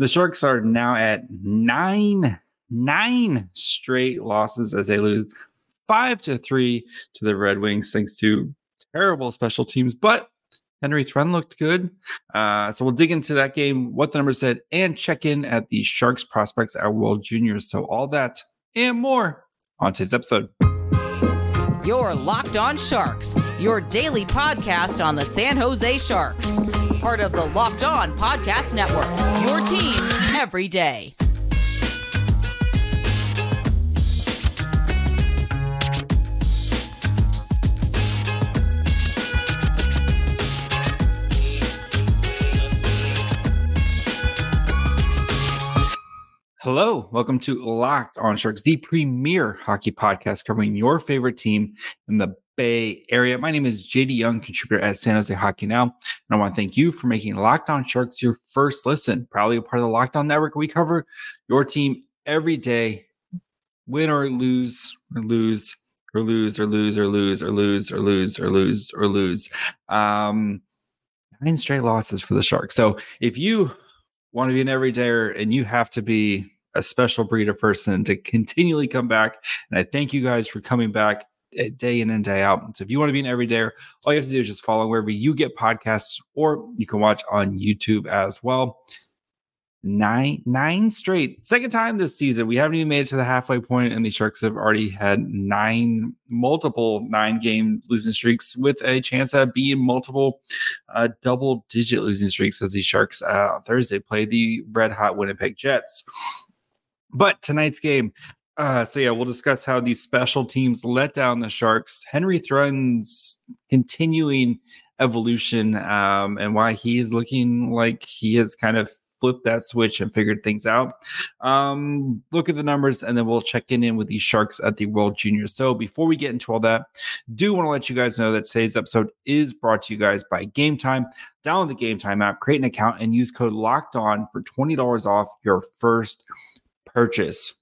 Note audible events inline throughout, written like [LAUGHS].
The Sharks are now at nine, nine straight losses as they lose five to three to the Red Wings, thanks to terrible special teams. But Henry Thrun looked good. Uh, so we'll dig into that game, what the numbers said, and check in at the Sharks prospects at World Juniors. So all that and more on today's episode. Your Locked On Sharks, your daily podcast on the San Jose Sharks, part of the Locked On Podcast Network. Your team every day. Hello, welcome to Locked On Sharks, the premier hockey podcast covering your favorite team in the Bay Area. My name is JD Young, contributor at San Jose Hockey Now, and I want to thank you for making Locked On Sharks your first listen. Proudly a part of the Locked On Network, we cover your team every day, win or lose, or lose, or lose, or lose, or lose, or lose, or lose, or lose, or lose. Um, nine straight losses for the Sharks. So if you want to be an everydayer and you have to be a special breed of person to continually come back. And I thank you guys for coming back day in and day out. So if you want to be an everydayer, all you have to do is just follow wherever you get podcasts, or you can watch on YouTube as well. Nine nine straight. Second time this season. We haven't even made it to the halfway point and the sharks have already had nine multiple nine game losing streaks with a chance at being multiple uh, double digit losing streaks as the sharks uh, thursday play the red hot winnipeg jets. But tonight's game uh, so yeah, we'll discuss how these special teams let down the Sharks. Henry Thrun's continuing evolution um, and why he is looking like he has kind of flipped that switch and figured things out. Um, look at the numbers, and then we'll check in, in with these Sharks at the World Juniors. So before we get into all that, do want to let you guys know that today's episode is brought to you guys by Game Time. Download the Game Time app, create an account, and use code Locked On for twenty dollars off your first purchase.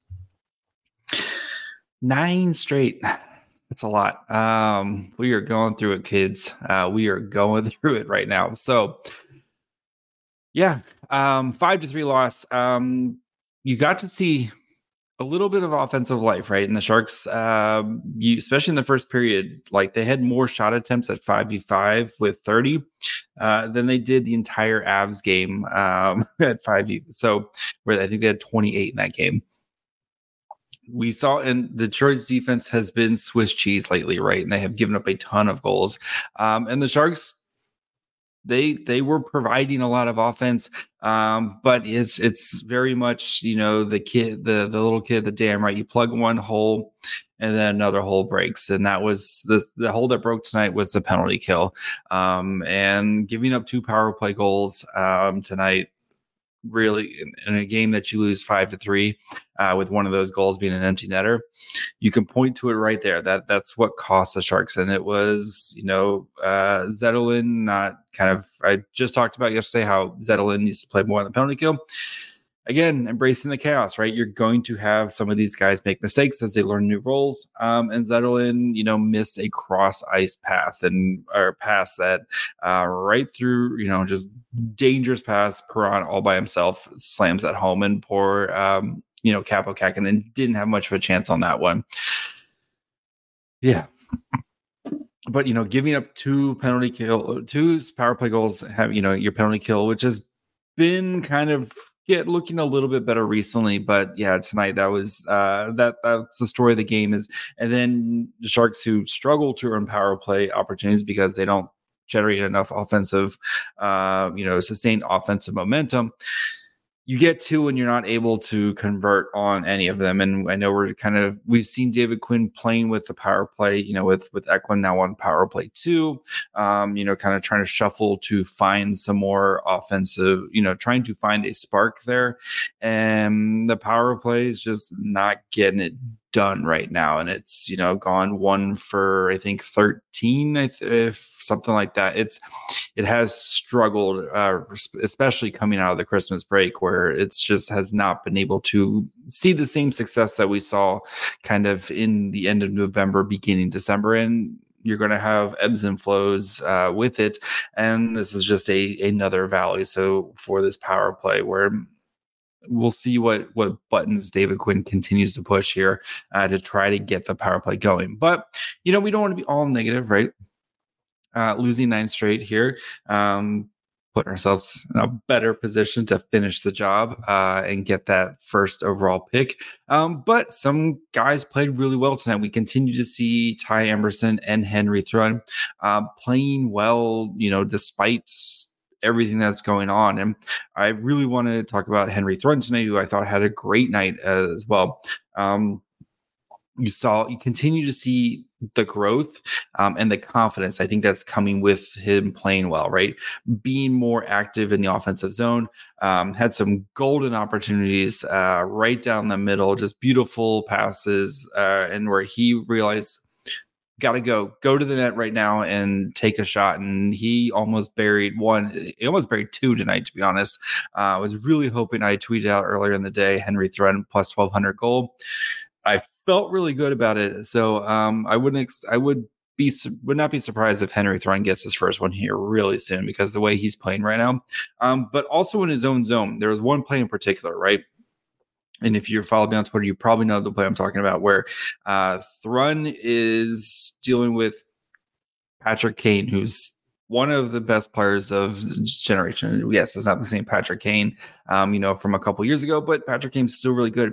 Nine straight. [LAUGHS] That's a lot. Um, we are going through it, kids. Uh, we are going [LAUGHS] through it right now. So, yeah, um, five to three loss. Um, you got to see a little bit of offensive life, right? And the Sharks, um, you especially in the first period, like they had more shot attempts at five v five with thirty uh, than they did the entire Avs game um, [LAUGHS] at five v. So where I think they had twenty eight in that game. We saw, and Detroit's defense has been Swiss cheese lately, right? And they have given up a ton of goals. Um, and the Sharks they they were providing a lot of offense um, but it's it's very much you know the kid the the little kid the dam right you plug one hole and then another hole breaks and that was the the hole that broke tonight was the penalty kill um, and giving up two power play goals um, tonight really in, a game that you lose five to three uh, with one of those goals being an empty netter you can point to it right there. That that's what cost the sharks. And it was you know uh not kind of i just talked about yesterday how zetterlund needs to play more on the penalty kill again, embracing the chaos, right? You're going to have some of these guys make mistakes as they learn new roles. Um, and Zetterlund, you know, miss a cross ice path and or pass that uh, right through, you know, just dangerous pass. Perron all by himself slams at home, and poor, um, you know, Kaapo Kähkönen didn't have much of a chance on that one. Yeah. but you know, giving up two penalty kill, two power play goals, have you know your penalty kill, which has been kind of get looking a little bit better recently, but yeah, tonight that was uh, that that's the story of the game is, and then the Sharks who struggle to earn power play opportunities because they don't generate enough offensive, uh, you know, sustained offensive momentum you get two and you're not able to convert on any of them. And I know we're kind of we've seen David Quinn playing with the power play, you know, with with Eklund now on power play two, um, you know, kind of trying to shuffle to find some more offensive, you know, trying to find a spark there. And the power play is just not getting it done right now and it's you know gone one for i think 13 if something like that it's it has struggled uh, especially coming out of the christmas break where it's just has not been able to see the same success that we saw kind of in the end of november beginning december and you're going to have ebbs and flows uh, with it and this is just a another valley so for this power play where we'll see what what buttons David Quinn continues to push here uh, to try to get the power play going. But you know, we don't want to be all negative, right? Uh, losing nine straight here. Um, putting ourselves in a better position to finish the job uh, and get that first overall pick. Um, but some guys played really well tonight. We continue to see Ty Emberson and Henry Thrun uh, playing well, you know, despite everything that's going on. And I really want to talk about Henry Thrun tonight, who I thought had a great night as well. Um, you saw you continue to see the growth um, and the confidence. I think that's coming with him playing well, right? Being more active in the offensive zone. Um, had some golden opportunities uh, right down the middle, just beautiful passes, uh, and where he realized. Got to go, go to the net right now and take a shot. And he almost buried one, he almost buried two tonight, to be honest. Uh, I was really hoping I tweeted out earlier in the day Henry Thrun plus 1200 goal I felt really good about it. So um, I wouldn't. Ex- I would be would not be surprised if Henry Thrun gets his first one here really soon because the way he's playing right now. Um, but also in his own zone, there was one play in particular, right? And if you're following me on Twitter, you probably know the play I'm talking about, where uh, Thrun is dealing with Patrick Kane, who's one of the best players of this generation. Yes, it's not the same Patrick Kane, um, you know, from a couple years ago, but Patrick Kane's still really good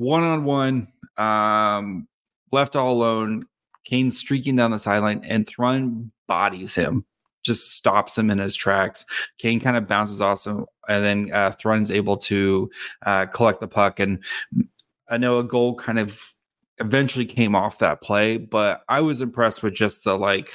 one on one, left all alone. Kane streaking down the sideline and Thrun bodies him, just stops him in his tracks. Kane kind of bounces off him, and then uh, Thrun's able to uh, collect the puck. And I know a goal kind of eventually came off that play, but I was impressed with just the like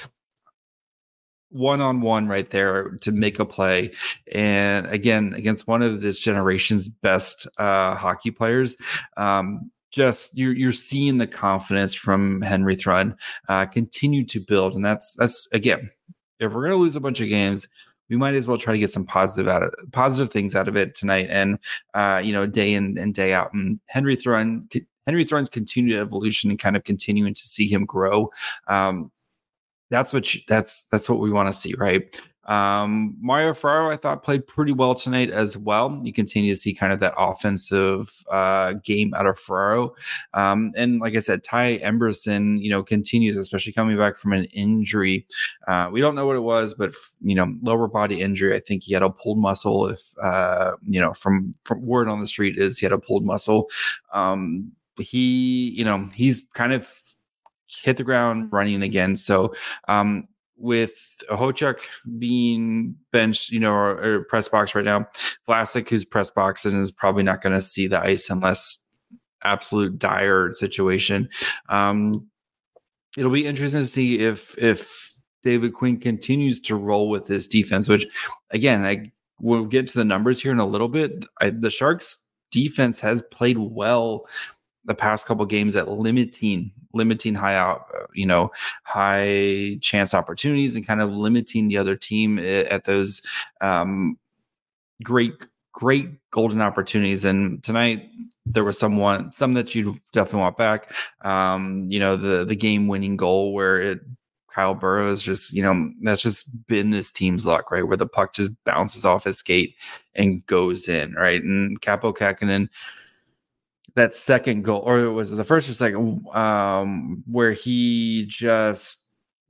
one on one right there to make a play. And again, against one of this generation's best uh, hockey players. Um, just you're you're seeing the confidence from Henry Thrun uh, continue to build, and that's that's again, if we're gonna lose a bunch of games, we might as well try to get some positive out of positive things out of it tonight, and uh, you know, day in and day out. And Henry Thrun, Henry Thrun's continued evolution and kind of continuing to see him grow. Um, that's what you, that's that's what we want to see, right? Um, Mario Ferraro, I thought played pretty well tonight as well. You continue to see kind of that offensive uh, game out of Ferraro, um, and like I said, Ty Emberson, you know, continues, especially coming back from an injury. Uh, we don't know what it was, but you know, lower body injury. I think he had a pulled muscle. If uh, you know, from from word on the street is he had a pulled muscle. Um, he, you know, he's kind of hit the ground running again. So um, with Okhotiuk being benched, you know, or, or, press box right now, Vlasic, who's press box and is probably not going to see the ice unless absolute dire situation. Um, it'll be interesting to see if if David Quinn continues to roll with this defense, which again, I we'll get to the numbers here in a little bit. I, the Sharks defense has played well the past couple games at limiting limiting high out you know high chance opportunities and kind of limiting the other team at those um, great great golden opportunities and tonight there was someone some that you definitely want back um, you know the the game winning goal where it Kyle Burroughs just, you know, that's just been this team's luck, right? Where the puck just bounces off his skate and goes in, right? And Kaapo Kähkönen, that second goal, or it was the first or second, um, where he just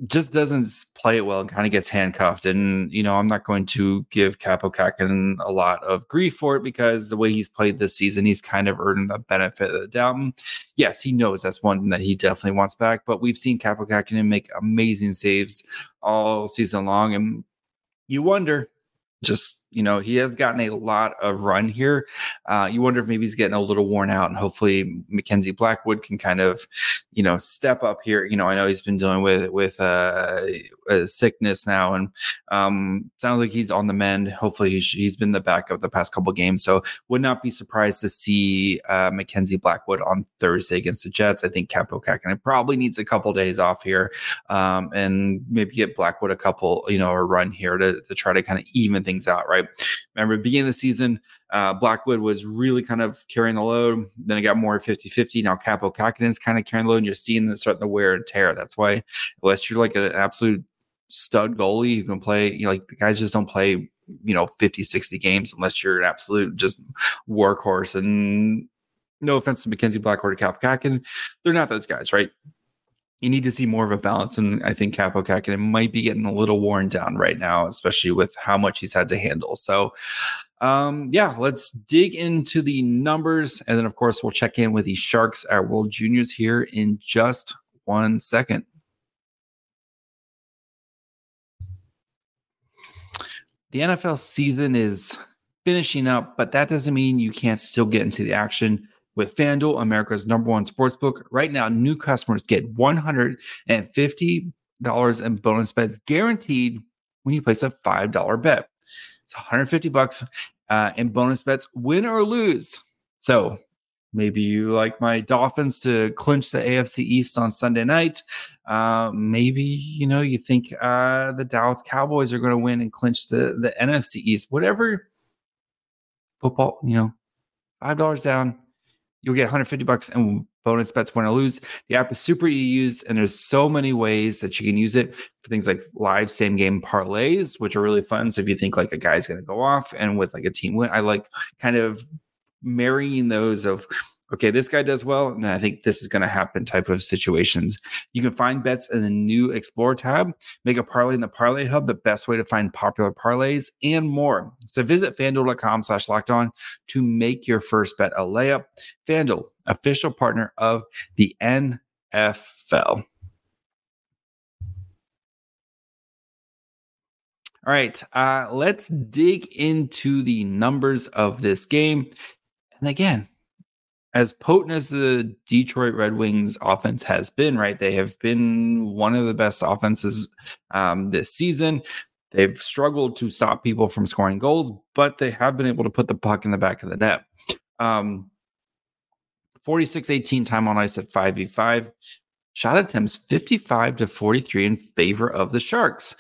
just doesn't play it well and kind of gets handcuffed. And you know, I'm not going to give Kaapo Kähkönen a lot of grief for it because the way he's played this season, he's kind of earned the benefit of the doubt. yes, he knows that's one that he definitely wants back. But we've seen Kaapo Kähkönen make amazing saves all season long, and you wonder just you know he has gotten a lot of run here. Uh, you wonder if maybe he's getting a little worn out and hopefully mackenzie blackwood can kind of you know step up here. You know i know he's been dealing with with uh, a sickness now and um, sounds like he's on the mend. Hopefully he's, he's been the backup the past couple games. So would not be surprised to see uh, mackenzie blackwood on thursday against the jets. I think Kaapo Kähkönen probably needs a couple days off here um, and maybe get blackwood a couple you know a run here to, to try to kind of even things out right Remember, beginning of the season, uh, Blackwood was really kind of carrying the load. Then it got more 50 50. Now Kaapo Kähkönen's kind of carrying the load, and you're seeing it starting to wear and tear. That's why, unless you're like an absolute stud goalie who can play, you know, like the guys just don't play you know 50 60 games unless you're an absolute just workhorse and no offense to Mackenzie Blackwood or Kähkönen, they're not those guys, right? You need to see more of a balance, and I think Kaapo Kähkönen might be getting a little worn down right now, especially with how much he's had to handle. So, um, yeah, let's dig into the numbers, and then of course we'll check in with the Sharks at World Juniors here in just one second. The NFL season is finishing up, but that doesn't mean you can't still get into the action with FanDuel, America's number one sportsbook. Right now, new customers get $150 in bonus bets guaranteed when you place a $5 bet. It's 150 bucks uh, in bonus bets, win or lose. So maybe you like my Dolphins to clinch the AFC East on Sunday night. Uh, maybe you know you think uh, the Dallas Cowboys are going to win and clinch the the NFC East. Whatever football, you know, five dollars down, you'll get 150 bucks and bonus bets win or lose. The app is super easy to use, and there's so many ways that you can use it for things like live same game parlays, which are really fun. So if you think like a guy's going to go off and with like a team win, I like kind of marrying those of okay, this guy does well, and I think this is going to happen type of situations. You can find bets in the new Explore tab, make a parlay in the Parlay Hub, the best way to find popular parlays, and more. So visit fanduel.com slash locked on to make your first bet a layup. FanDuel, official partner of the NFL. All right, uh, let's dig into the numbers of this game. And again, as potent as the Detroit Red Wings offense has been, right? They have been one of the best offenses um, this season. They've struggled to stop people from scoring goals, but they have been able to put the puck in the back of the net. Um, 46 18 time on ice at 5v5. Shot attempts 55 to 43 in favor of the Sharks.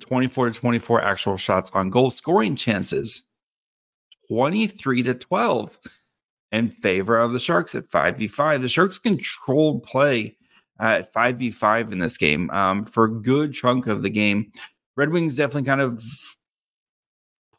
24 to 24 actual shots on goal. Scoring chances 23 to 12 in favor of the Sharks at 5v5. The Sharks controlled play at 5v5 in this game um, for a good chunk of the game. Red Wings definitely kind of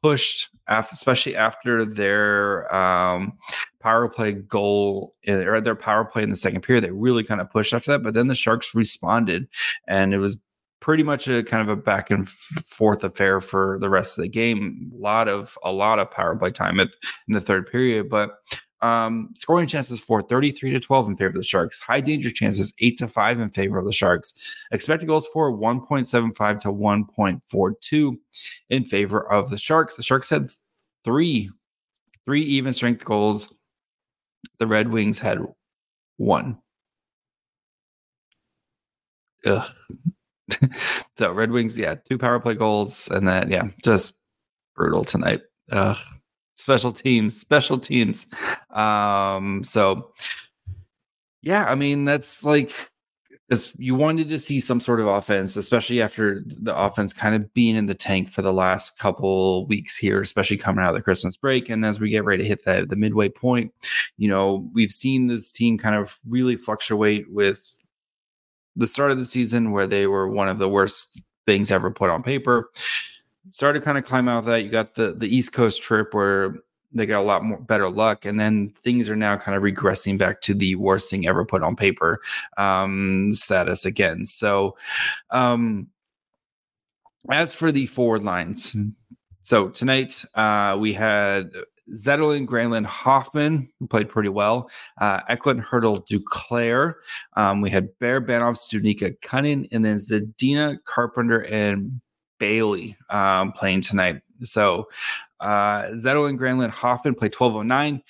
pushed, after, especially after their um, power play goal or their power play in the second period. They really kind of pushed after that, but then the Sharks responded, and it was pretty much a kind of a back and forth affair for the rest of the game. A lot of a lot of power play time at, in the third period, but um, scoring chances for 33 to 12 in favor of the Sharks. High danger chances 8 to 5 in favor of the Sharks. Expected goals for 1.75 to 1.42 in favor of the Sharks. The Sharks had three, three even strength goals. The Red Wings had one. Ugh. [LAUGHS] so Red Wings, yeah, two power play goals, and then yeah, just brutal tonight. Ugh special teams, special teams. Um, so yeah, I mean that's like as you wanted to see some sort of offense, especially after the offense kind of being in the tank for the last couple weeks here, especially coming out of the Christmas break. And as we get ready to hit the, the midway point, you know, we've seen this team kind of really fluctuate with the start of the season where they were one of the worst things ever put on paper started kind of climb out of that. You got the the East Coast trip where they got a lot more better luck, and then things are now kind of regressing back to the worst thing ever put on paper um, status again. So, um, as for the forward lines, so tonight uh, we had Zetterlund, Granlund, Hoffman, who played pretty well. Uh, Eklund, Hertl, Duclair. Um, we had Barabanov, Studnicka, Kunin, and then Zadina, Carpenter, and Bailey um, playing tonight. So uh, Zetterlund, Granlund, Hoffman play 1209.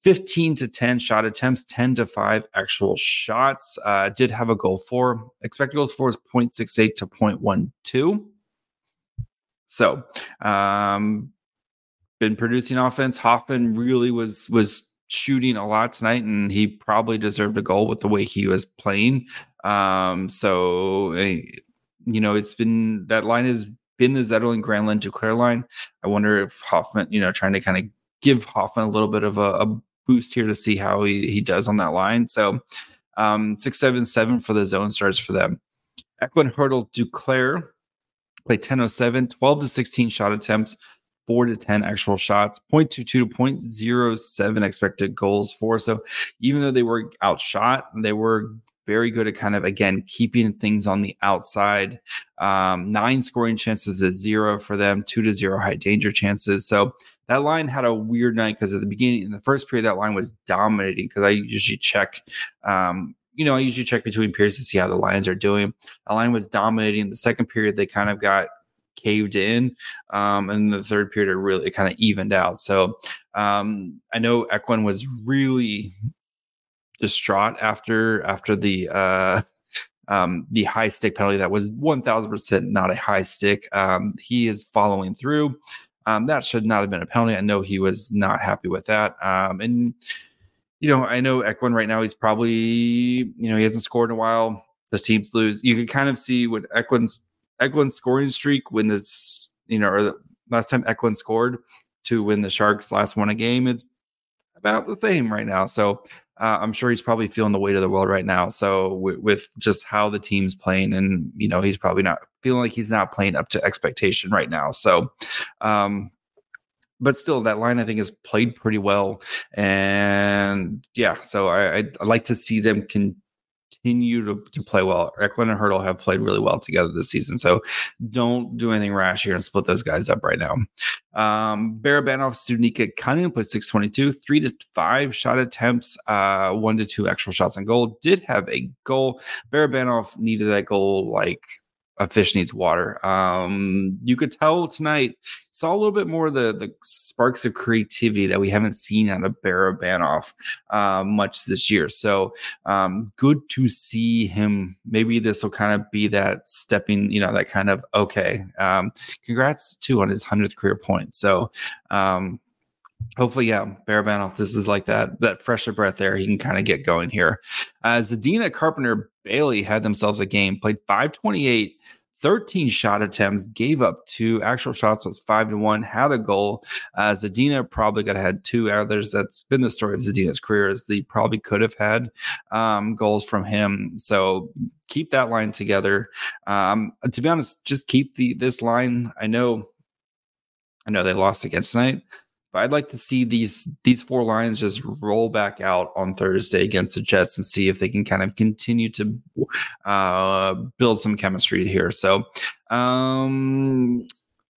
15 to 10 shot attempts, 10 to 5 actual shots. Uh, did have a goal for. Expected goals for is 0.68 to 0.12. So, um, been producing offense. Hoffman really was was shooting a lot tonight, and he probably deserved a goal with the way he was playing. Um, so eh, you know, it's been that line has been the Zetterlund Granlund Duclair line. I wonder if Hoffman, you know, trying to kind of give Hoffman a little bit of a, a, boost here to see how he, he does on that line. So um, six seven seven for the zone starts for them. Eklund Hertl Duclair played 1007, 12 to 16 shot attempts, 4 to 10 actual shots, 0.22 to 0.07 expected goals for. So even though they were outshot, they were very good at kind of again keeping things on the outside. Um, nine scoring chances is zero for them, two to zero high danger chances. So that line had a weird night because at the beginning in the first period that line was dominating because I usually check. Um, you know, I usually check between periods to see how the Lions are doing. The line was dominating. The second period, they kind of got caved in. Um, and the third period, it really kind of evened out. So um, I know Eklund was really distraught after after the uh, [LAUGHS] um, the high stick penalty that was 1000% not a high stick. Um, he is following through. Um, that should not have been a penalty. I know he was not happy with that. Um, and, you know, I know Eklund right now, he's probably, you know, he hasn't scored in a while. The teams lose. You can kind of see what Eklund's Eklund's scoring streak when this, you know, or the last time Eklund scored to win the Sharks last won a game, it's about the same right now. So uh, I'm sure he's probably feeling the weight of the world right now. So w- with just how the team's playing, and you know, he's probably not feeling like he's not playing up to expectation right now. So, um, but still, that line I think has played pretty well, and yeah, so I, I'd like to see them can continue to, to play well. Eklund and Hertl have played really well together this season. So don't do anything rash here and split those guys up right now. Um, Barabanov, Studnicka, Cunningham played 622, three to five shot attempts, uh, one to two actual shots on goal. Did have a goal. Barabanov needed that goal like a fish needs water. Um, you could tell tonight saw a little bit more the the sparks of creativity that we haven't seen out of Barabanov uh, much this year. So um, good to see him. Maybe this will kind of be that stepping, you know, that kind of okay. Um, congrats too on his hundredth career point. So. Um, hopefully, yeah, Barabanov, this is like that that fresher breath there. He can kind of get going here. Uh, Zadina Carpenter Bailey had themselves a game, played 528, 13 shot attempts, gave up two. Actual shots was five to one, had a goal. Uh, Zadina probably got had two others. That's been the story of Zadina's career, is they probably could have had um, goals from him. So keep that line together. Um, to be honest, just keep the this line. I know, I know they lost against tonight, but I'd like to see these these four lines just roll back out on Thursday against the Jets and see if they can kind of continue to uh, build some chemistry here. So, um,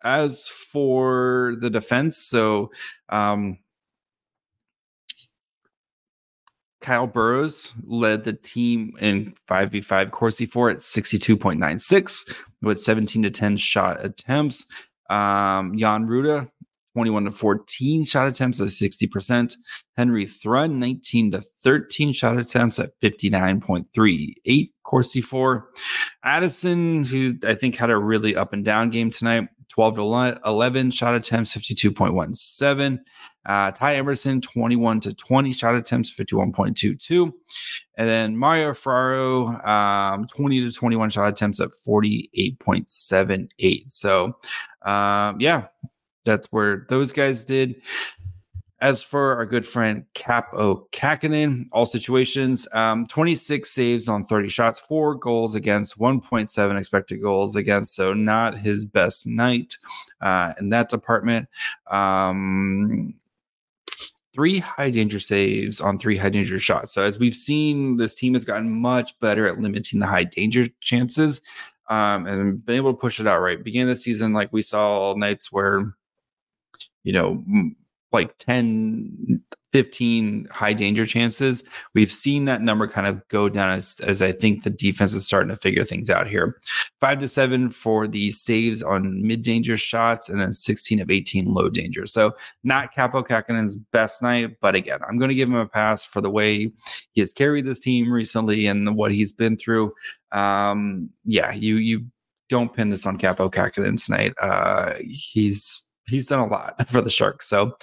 as for the defense, so um, Kyle Burroughs led the team in 5v5 Corsi 4 at 62.96 with 17 to 10 shot attempts. Um, Jan Rutta 21 to 14 shot attempts at 60%. Henry Thrun, 19 to 13 shot attempts at 59.38 Corsi 4. Addison, who I think had a really up and down game tonight, 12 to 11 shot attempts, 52.17. Uh, Ty Emberson, 21 to 20 shot attempts, 51.22. And then Mario Ferraro, um, 20 to 21 shot attempts at 48.78. So, um, yeah, that's where those guys did. As for our good friend Kaapo Kähkönen, all situations, um, 26 saves on 30 shots, four goals against, 1.7 expected goals against. So not his best night uh, in that department. Um, three high danger saves on three high danger shots. So as we've seen, this team has gotten much better at limiting the high danger chances um, and been able to push it out right. Beginning of the season, like we saw nights where you know, like 10, 15 high danger chances. We've seen that number kind of go down as, as I think the defense is starting to figure things out here. Five to seven for the saves on mid danger shots, and then 16 of 18 low danger. So not Kaapo Kähkönen's best night, but again, I'm going to give him a pass for the way he has carried this team recently and what he's been through. Um, yeah, you you don't pin this on Kaapo Kähkönen tonight. Uh, he's he's done a lot [LAUGHS] for the Sharks. So,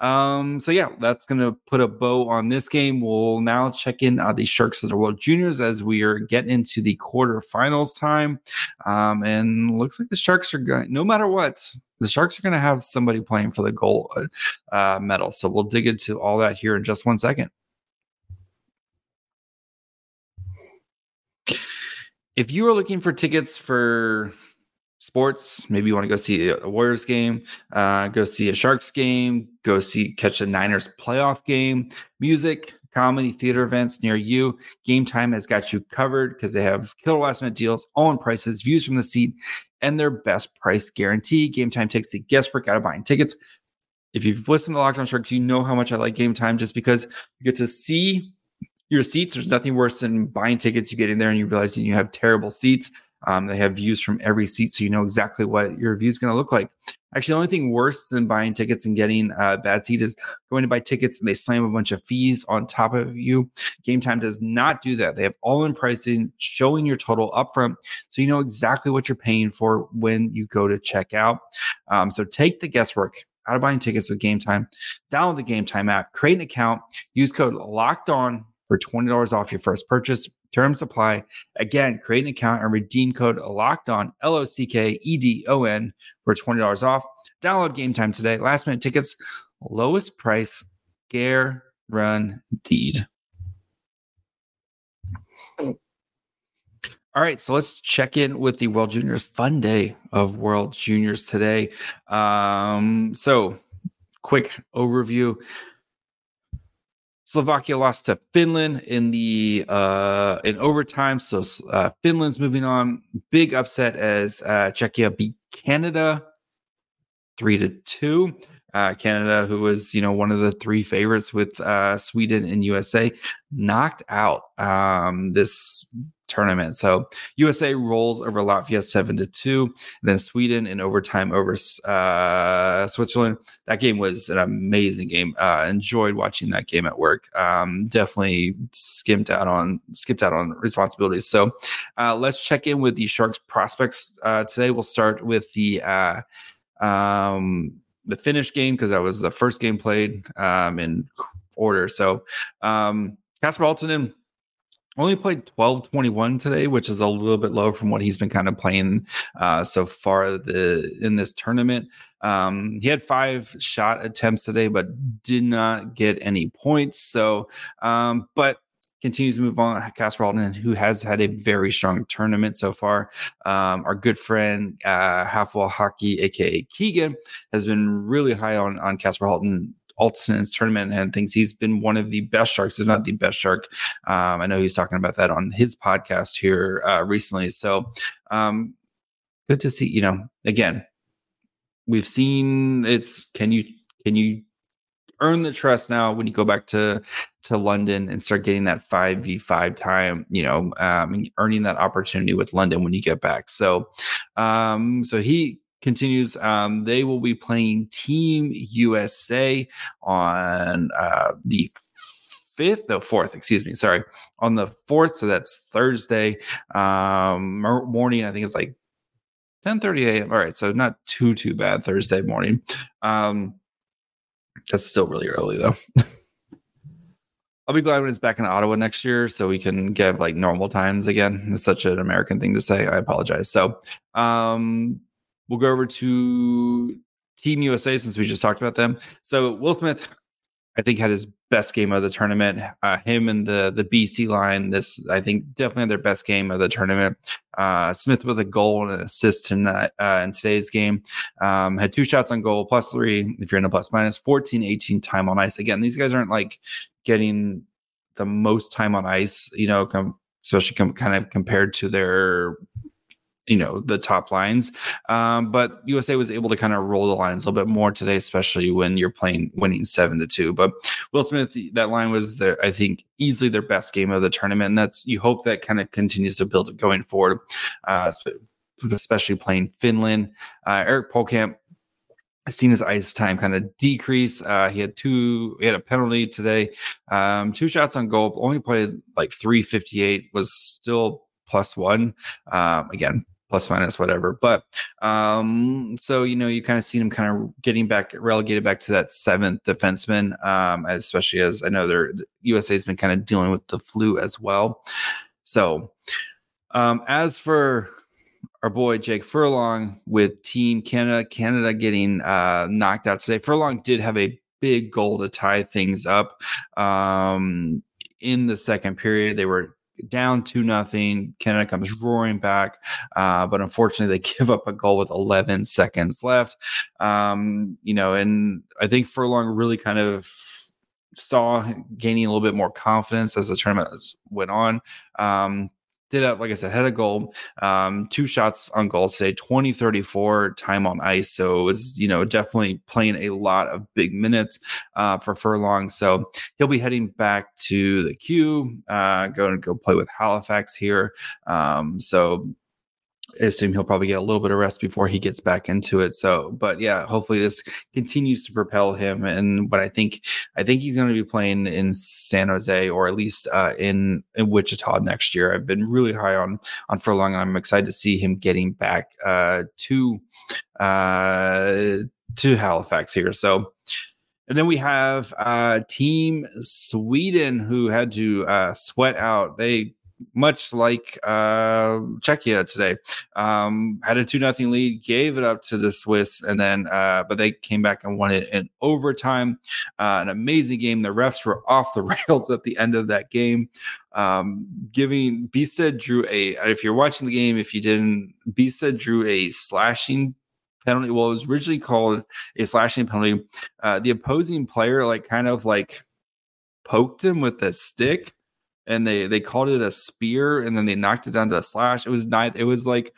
um, so yeah, that's gonna put a bow on this game. We'll now check in on the Sharks of the World Juniors as we are getting into the quarterfinals time. Um, and looks like the Sharks are going, no matter what, the Sharks are going to have somebody playing for the gold uh, medal. So we'll dig into all that here in just one second. If you are looking for tickets for sports. Maybe you want to go see a Warriors game, uh, go see a Sharks game, go see catch a Niners playoff game, music, comedy, theater events near you. Game Time has got you covered because they have killer last minute deals, all in prices, views from the seat, and their best price guarantee. Game Time takes the guesswork out of buying tickets. If you've listened to Locked On Sharks, you know how much I like Game Time just because you get to see your seats. There's nothing worse than buying tickets. You get in there and you realize you have terrible seats. Um, they have views from every seat, so you know exactly what your view is going to look like. Actually, the only thing worse than buying tickets and getting a bad seat is going to buy tickets and they slam a bunch of fees on top of you. Game Time does not do that. They have all in pricing, showing your total upfront, so you know exactly what you're paying for when you go to check out. Um, so take the guesswork out of buying tickets with Game Time. Download the Game Time app, create an account, use code Locked On for $20 off your first purchase. Terms apply. Again, create an account and redeem code locked on L O C K E D O N for $20 off. Download game time today. Last minute tickets, lowest price, Gear run deed. All right, so let's check in with the World Juniors. Fun day of World Juniors today. Um, so, quick overview. Slovakia lost to Finland in the uh, in overtime, so uh, Finland's moving on. Big upset as uh, Czechia beat Canada three to two. Uh, Canada, who was you know one of the three favorites with uh, Sweden and USA, knocked out um, this tournament. So USA rolls over Latvia seven to two. Then Sweden in overtime over uh, Switzerland. That game was an amazing game. Uh, enjoyed watching that game at work. Um, definitely skipped out on skipped out on responsibilities. So uh, let's check in with the Sharks prospects uh, today. We'll start with the uh, um, the Finnish game because that was the first game played um, in order. So um, Kasper Halttunen only played 12 21 today which is a little bit low from what he's been kind of playing uh, so far the in this tournament um, he had five shot attempts today but did not get any points so um, but continues to move on. Kasper Halttunen, who has had a very strong tournament so far. Um, our good friend, uh, Halfwall Hockey, aka Keegan, has been really high on on Kasper Halttunen Halttunen's tournament and thinks he's been one of the best sharks, if not the best shark. Um, I know he's talking about that on his podcast here uh, recently. So um, good to see. You know, again, we've seen it's can you can you earn the trust now when you go back to to London and start getting that five v five time, you know, um, earning that opportunity with London when you get back. So, um, so he continues. Um, they will be playing Team USA on uh, the fifth, the fourth, excuse me, sorry, on the fourth. So that's Thursday um, morning. I think it's like 10 30 a.m. All right. So not too, too bad Thursday morning. Um, that's still really early though. [LAUGHS] I'll be glad when it's back in Ottawa next year so we can get like normal times again. It's such an American thing to say. I apologize. So, um, We'll go over to Team USA since we just talked about them. So Will Smith, I think, had his best game of the tournament. Uh, him and the the BC line, this I think definitely their best game of the tournament. Uh, Smith with a goal and an assist in uh, in today's game. Um, had two shots on goal, plus three if you're in a plus minus, 14, 18 time on ice. Again, these guys aren't like getting the most time on ice, you know, com- especially com- kind of compared to their you know the top lines um, but usa was able to kind of roll the lines a little bit more today especially when you're playing winning seven to two but will smith that line was their i think easily their best game of the tournament and that's you hope that kind of continues to build going forward uh, especially playing finland uh, eric pohlkamp seen his ice time kind of decrease. Uh, he had two, he had a penalty today, um, two shots on goal, only played like 358, was still plus one. Um, again, plus minus whatever. But um, so you know, you kind of seen him kind of getting back relegated back to that seventh defenseman, um, especially as I know their USA has been kind of dealing with the flu as well. So um, as for our boy Jake Furlong with Team Canada, Canada getting uh, knocked out today. Furlong did have a big goal to tie things up um, in the second period. They were down two nothing. Canada comes roaring back, uh, but unfortunately they [LAUGHS] give up a goal with 11 seconds left. Um, you know, and I think Furlong really kind of saw gaining a little bit more confidence as the tournament went on. Um, did have, like I said, had a goal, um, two shots on goal today, 20 34 time on ice. So it was, you know, definitely playing a lot of big minutes uh, for Furlong. So he'll be heading back to the Q, uh, going to go play with Halifax here. Um, so I assume he'll probably get a little bit of rest before he gets back into it. So, but yeah, hopefully this continues to propel him. And what I think, I think he's going to be playing in San Jose or at least uh, in in Wichita next year. I've been really high on on Furlong, and I'm excited to see him getting back uh, to uh, to Halifax here. So. And then we have uh, Team Sweden who had to uh, sweat out. They much like uh, Czechia today. Um, had a two nothing lead, gave it up to the Swiss, and then uh, but they came back and won it in overtime. Uh, an amazing game. The refs were off the [LAUGHS] rails at the end of that game. Um, giving Bystedt drew a. If you're watching the game, if you didn't, Bystedt drew a slashing penalty. Well, it was originally called a slashing penalty. Uh, the opposing player like kind of like poked him with a stick and they they called it a spear and then they knocked it down to a slash. It was not it was like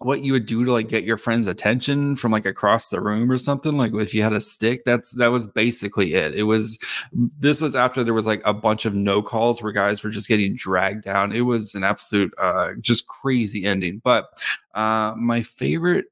what you would do to like get your friend's attention from like across the room or something. Like if you had a stick that's that was basically it. It was this was after there was like a bunch of no calls where guys were just getting dragged down. It was an absolute uh just crazy ending. But uh my favorite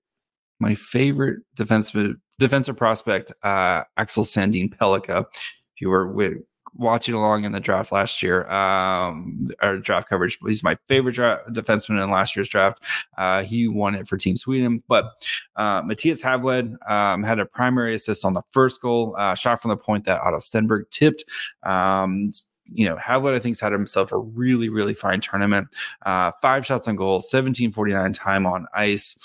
my favorite defensive defensive prospect uh axel sandin pellikka if you were with watching along in the draft last year, um, or draft coverage. He's my favorite draft defenseman in last year's draft. Uh, he won it for Team Sweden. But uh, Mattias Hävelid um, had a primary assist on the first goal, uh, shot from the point that Otto Stenberg tipped. Um, you know, Hävelid, I think, has had himself a really, really fine tournament. Uh, five shots on goal, 1749 time on ice.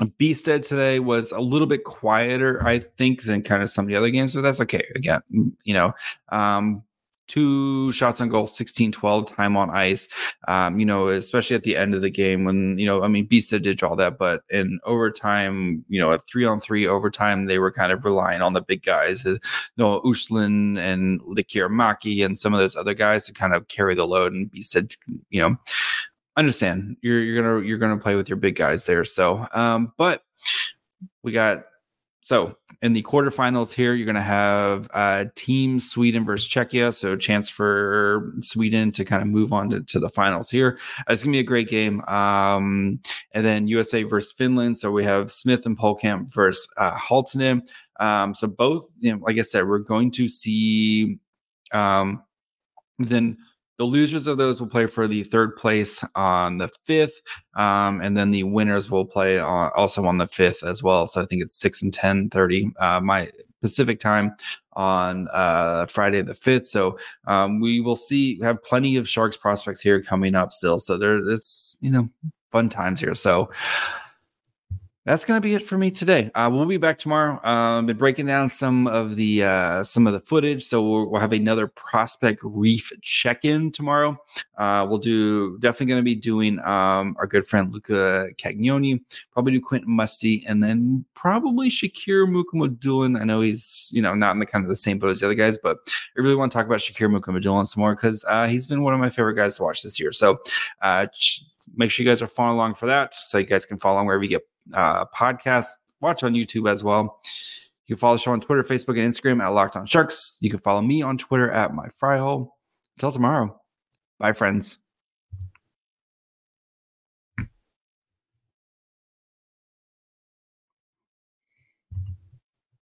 Bystedt today was a little bit quieter, I think, than kind of some of the other games, but that's okay. Again, you know, um, two shots on goal, 16 12 time on ice. Um, you know, especially at the end of the game when, you know, I mean, Bystedt did all that, but in overtime, you know, at three on three overtime, they were kind of relying on the big guys, uh, Noah Östlund and Lekkerimäki and some of those other guys to kind of carry the load. And Bystedt, you know, understand you're you're gonna you're gonna play with your big guys there. So, um, but we got so in the quarterfinals here, you're gonna have uh, Team Sweden versus Czechia. So, chance for Sweden to kind of move on to, to the finals here. Uh, it's gonna be a great game. Um, and then USA versus Finland. So we have Smith and Pohlkamp versus uh, Halttunen. Um, so both, you know, like I said, we're going to see um, then the losers of those will play for the third place on the fifth, um, and then the winners will play on, also on the fifth as well. So I think it's six and 10 30 uh, my Pacific time on uh, Friday the fifth. So um, we will see. We have plenty of Sharks prospects here coming up still. So there, it's you know fun times here. So that's going to be it for me today. Uh, we'll be back tomorrow. Uh, been breaking down some of the uh, some of the footage, so we'll, we'll have another prospect reef check in tomorrow. Uh, we'll do definitely going to be doing um, our good friend Luca Cagnoni, probably do Quentin Musty, and then probably Shakir Mukhamadullin. I know he's you know not in the kind of the same boat as the other guys, but I really want to talk about Shakir Mukhamadullin some more because uh, he's been one of my favorite guys to watch this year. So. Uh, ch- make sure you guys are following along for that so you guys can follow along wherever you get uh, podcast. Watch on YouTube as well. You can follow the show on Twitter, Facebook, and Instagram at Locked On Sharks. You can follow me on Twitter at My Fry Hole. Until tomorrow, bye, friends.